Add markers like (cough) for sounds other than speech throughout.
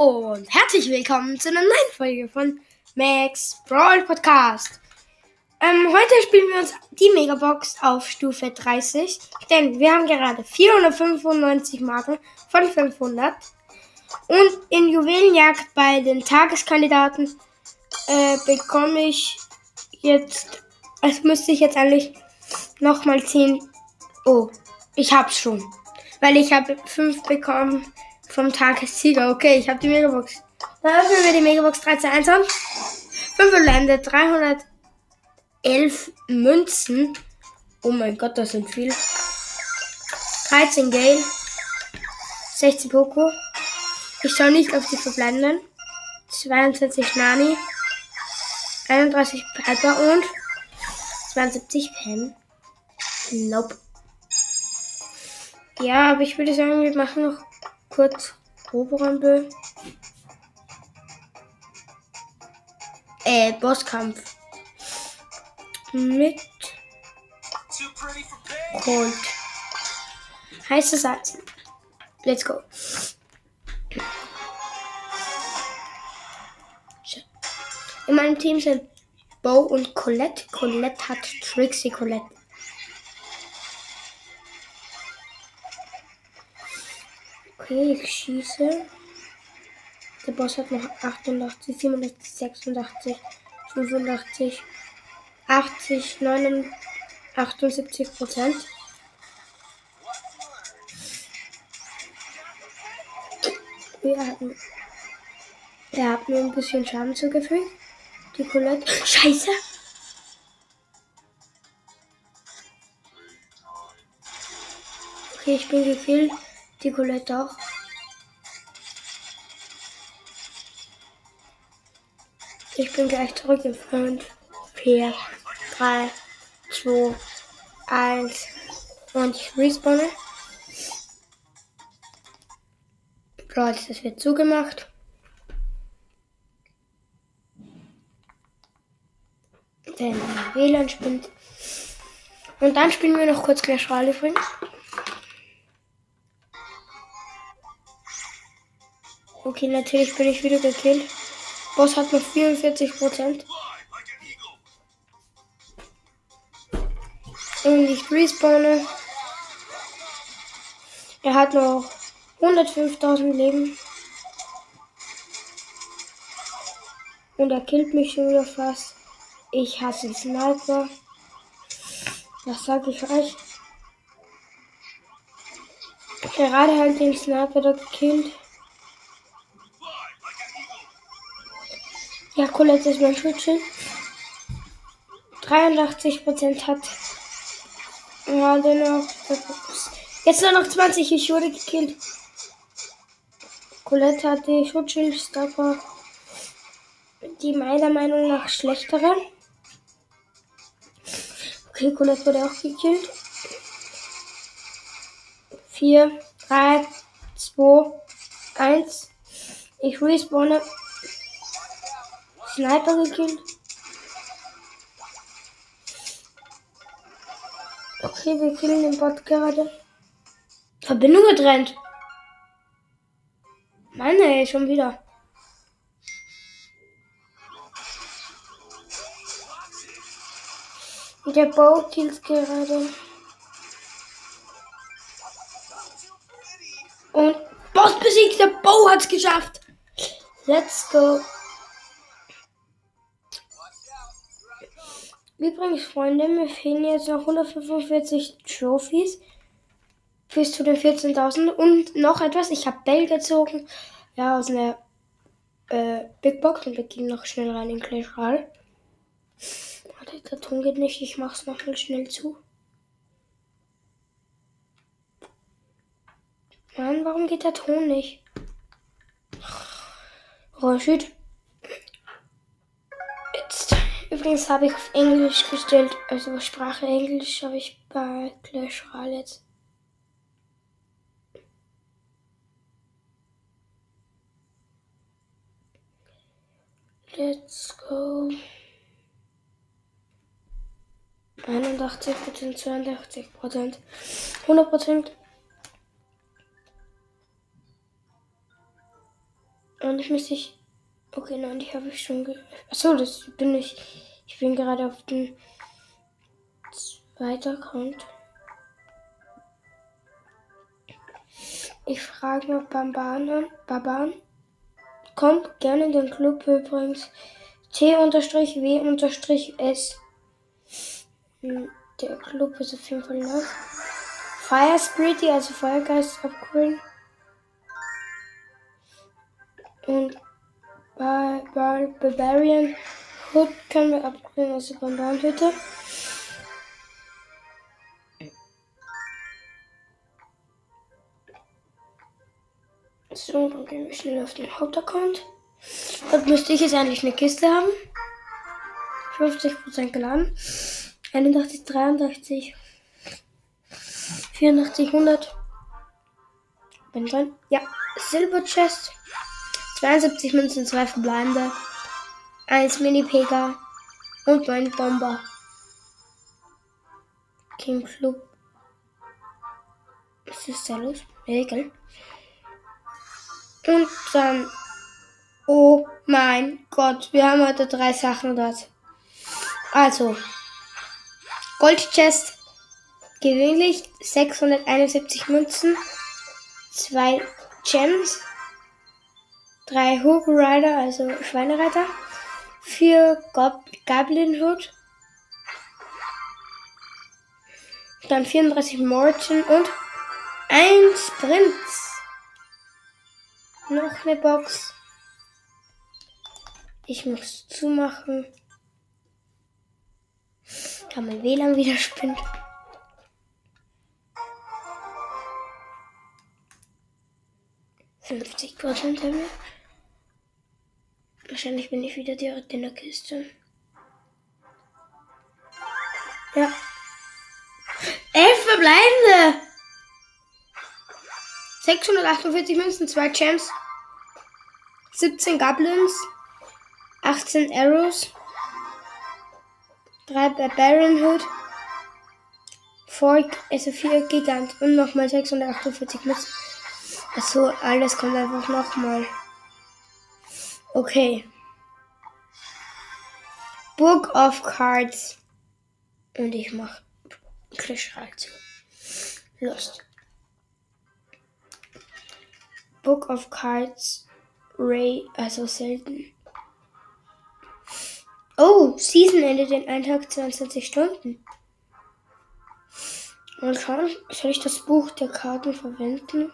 und herzlich willkommen zu einer neuen Folge von Max Brawl Podcast. Ähm, heute spielen wir uns die Megabox auf Stufe 30, denn wir haben gerade 495 Marken von 500. Und in Juwelenjagd bei den Tageskandidaten äh, bekomme ich jetzt, es müsste ich jetzt eigentlich nochmal 10. Oh, ich hab's schon. Weil ich habe 5 bekommen vom Tagessieger. Okay, ich habe die Megabox. Dann öffnen wir die Megabox 13 an. 5 Lände, 311 Münzen. Oh mein Gott, das sind viel. 13 Gale. 16 Poco. Ich schaue nicht auf die verbleibenden. 22 Nani. 31 Piper und 72 Pam. Nope. Ja, aber ich würde sagen, wir machen noch kurz Roborampel. Äh, Bosskampf. Mit Colt. Heiße Salz. Let's go. In meinem Team sind Bo und Colette. Colette hat Trixie Colette. Okay, ich schieße. Der Boss hat noch 88, 87, 86, 85, 80, 79, 78 Prozent. Er hat, er hat mir ein bisschen Schaden zugefügt. Die Colette. Scheiße! Okay, ich bin gekillt. Die Colette auch. Ich bin gleich zurück in 5, 4, 3, 2, 1 und ich respawne. Leute, das wird zugemacht. Mein WLAN spinnt. Und dann spielen wir noch kurz Clash Royale übrigens. Okay, natürlich bin ich wieder gekillt. Boss hat noch 44 Prozent. Und ich respawne. Er hat noch 105.000 Leben. Und er killt mich schon wieder fast. Ich hasse Sniper. Das sage ich euch. Gerade halt den Sniper da gekillt. Ja, Colette ist mein Schutzschild. 83% hat gerade noch. Jetzt nur noch 20. Ich wurde gekillt. Colette hat die Schutzschildstopper. Die meiner Meinung nach schlechtere. Okay, Colette wurde auch gekillt. 4, 3, 2, 1. Ich respawne. Sniper gekillt. Okay, wir killen den Bot gerade. Verbindung getrennt. Mann, ey, schon wieder. Der Bow killt gerade. Und Boss besiegt. Der Bow hat's geschafft. Let's go. Übrigens, Freunde, mir fehlen jetzt noch 145 Trophies bis zu den 14.000 und noch etwas. Ich habe Bell gezogen, ja, aus einer äh, Big Box und wir gehen noch schnell rein in Clash Royale. Warte, der Ton geht nicht, ich mach's noch mal schnell zu. Mann, warum geht der Ton nicht? Oh, Übrigens habe ich auf Englisch gestellt, also Sprache Englisch habe ich bei Clash Royale. Let's go. 81 Prozent, 82 Prozent, 100 Prozent. Und ich müsste ich. Okay, nein, die habe ich schon. Achso, das bin ich. Ich bin gerade auf dem zweiten Account. Ich frage noch Bamban. Baban. Kommt gerne in den Club übrigens. T-W-S. Hm, der Club ist auf jeden Fall noch. Fire Spirity, also Feuergeist upgraden. Und Bar Bar Barbarian Hood können wir upgraden, also Bambanhütte. So, dann gehen wir schnell auf den Hauptaccount. Dort müsste ich jetzt eigentlich eine Kiste haben. 50% geladen. 81, 83, 84, 100. Bin drin. Ja, Silver Chest. 72 Münzen, 2 verbleibende. 1 Mini-Pega. Und mein Bomber. King Club. Was ist da los? Egal. Und dann. Oh mein Gott, wir haben heute drei Sachen dort. Also. Gold Chest. Gewöhnlich 671 Münzen. Zwei Gems. Drei Hook Rider, also Schweinereiter. Vier Gob Goblin Hood. Dann 34 Morton und ein Sprint. Noch eine Box. Ich muss zumachen. Da mein WLAN wieder spinnt. Fünfzig Prozent haben wir. Wahrscheinlich bin ich wieder direkt in der Kiste. Ja. Elf verbleibende! 648 Münzen, 2 Champs, 17 Goblins, 18 Arrows, 3 Barbarian Hood, 4, also 4 Gigant und nochmal 648 Münzen. Achso, alles kommt einfach nochmal. Okay. Book of Cards. Und ich mach Clash zu. Lost. Book of Cards Ray, also selten. Oh, Season endet in 1 Tag 22 Stunden. Mal schauen, soll ich das Buch der Karten verwenden?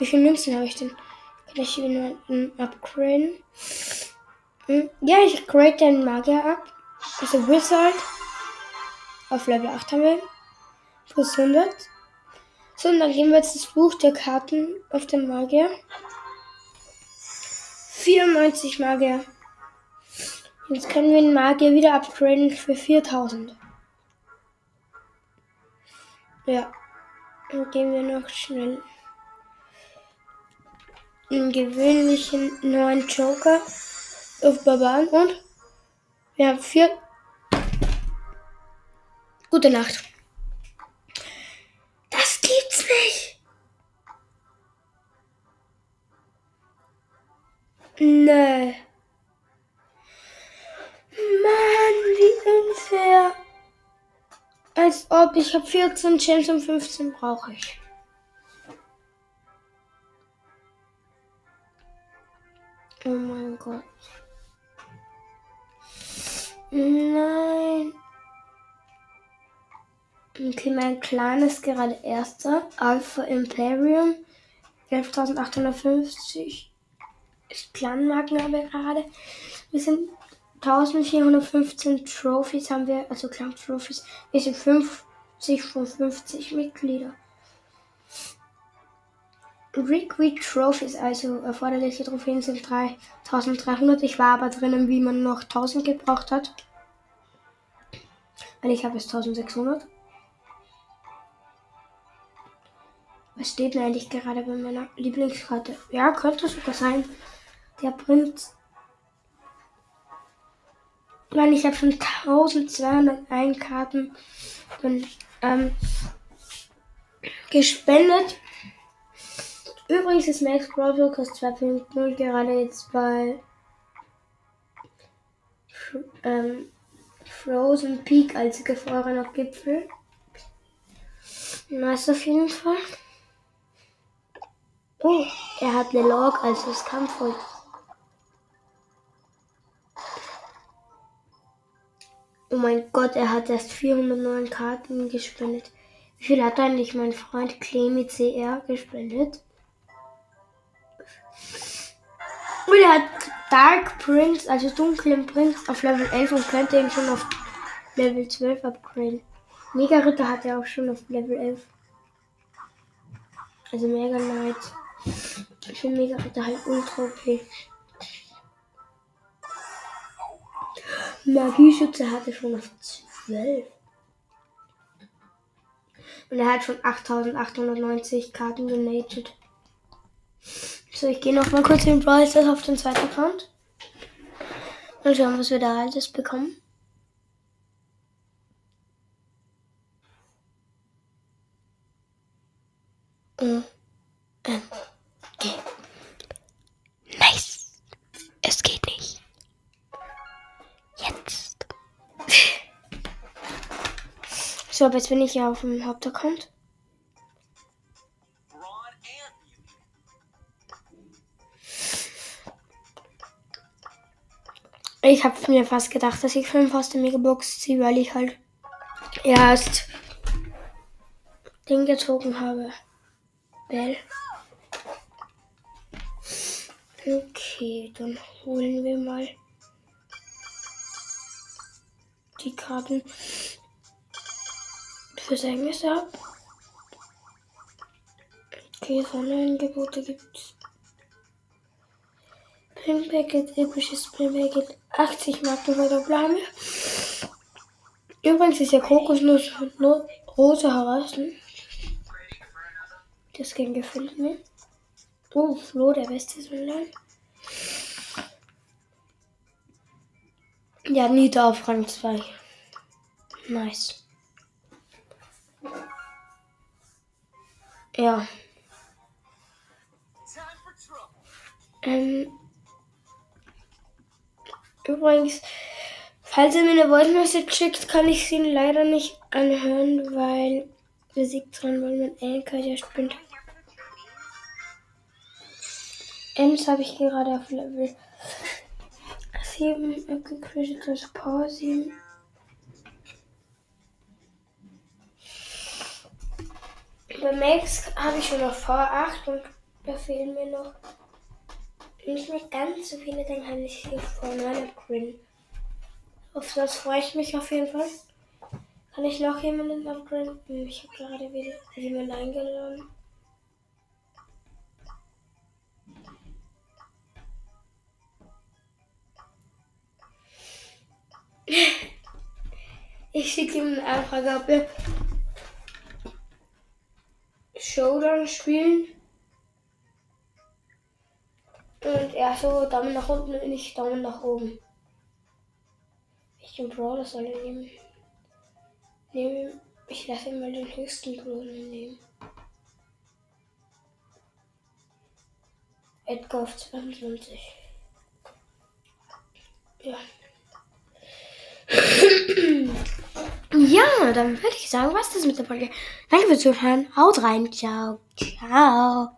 Wie viele Münzen habe ich denn? Kann ich jemanden upgraden? Hm, ja, ich grade den Magier ab. Also Wizard. Auf Level 8 haben wir. Plus 100. So, und dann gehen wir jetzt das Buch der Karten auf den Magier. 94 Magier. Jetzt können wir den Magier wieder upgraden für 4000. Ja. Dann gehen wir noch schnell einen gewöhnlichen neuen Joker auf Barbaren und wir haben vier. Gute Nacht. Nö. Mann, wie unfair. Als ob ich habe 14 Gems und 15 brauche ich. Oh mein Gott. Nein. Okay, mein Clan ist gerade erster. Alpha Imperium. 11.850 Clan-Marken haben wir gerade. Wir sind 1415 Trophies haben wir, also Clan-Trophies. Wir sind 50 von 50 Mitglieder. Liquid Trophies, also erforderliche Trophäen sind 3300. Ich war aber drinnen, wie man noch 1000 gebraucht hat. Weil ich habe jetzt 1600. Was steht denn eigentlich gerade bei meiner Lieblingskarte? Ja, könnte sogar sein. Der Prinz. Nein, ich habe schon 1201 Karten ähm, gespendet. Übrigens ist Max Brawl Podcast 2.0 gerade jetzt bei ähm, Frozen Peak als gefrorener Gipfel. Nice auf jeden Fall. Oh, er hat eine Log als das Kampfvoll. Oh mein Gott, er hat erst 409 Karten gespendet. Wie viel hat eigentlich mein Freund Clemi CR gespendet? Und er hat Dark Prince, also dunklen Prince, auf Level 11 und könnte ihn schon auf Level 12 upgraden. Mega Ritter hat er auch schon auf Level 11. Also Mega Knight. Ich finde Mega Ritter halt ultra OP. Magieschütze hatte schon auf 12. Und er hat schon 8890 Karten donated. So, ich gehe noch mal kurz in Brawl Stars auf den zweiten Account. Und schauen, was wir da alles bekommen. O M G. Nice. Es geht nicht. Jetzt. So, aber jetzt bin ich ja auf dem Hauptaccount. Ich habe mir fast gedacht, dass ich 5 aus der Megabox ziehe, weil ich halt erst den gezogen habe. Bell. Okay, dann holen wir mal die Karten fürs Englis ab. Okay, Sonderangebote gibt's. Pink Packet, episches Packet, 80 Marken bei der Blame. Übrigens ist ja Kokosnuss nur rosa heraus. Das Game gefällt mir. Oh, Flo, der beste Soldat. Ja, Nita auf Rang 2. Nice. Ja. Ähm, übrigens, falls ihr mir eine Voice Message schickt, kann ich sie leider nicht anhören, weil Musik dran, weil mein ja spinnt. Ems habe ich gerade auf Level 7 abgecrashed, also Power 7. Bei Max habe ich schon noch V8 und da fehlen mir noch nicht ganz so viele, dann kann ich hier V9 upgraden. Auf das freue ich mich auf jeden Fall. Kann ich noch jemanden upgraden? Ich habe gerade wieder jemanden eingeladen. (laughs) Ich schicke ihm eine Anfrage, ob wir Showdown spielen. Und er so Daumen nach unten und ich Daumen nach oben. Ich den Brawler soll er nehmen. Nehmen. Ich lasse ihn mal den höchsten Brawler nehmen. Edgar auf 22. Ja. (clears throat) Ja, dann würde ich sagen, was das mit der Folge. Danke fürs Zuhören. Haut rein. Ciao. Ciao.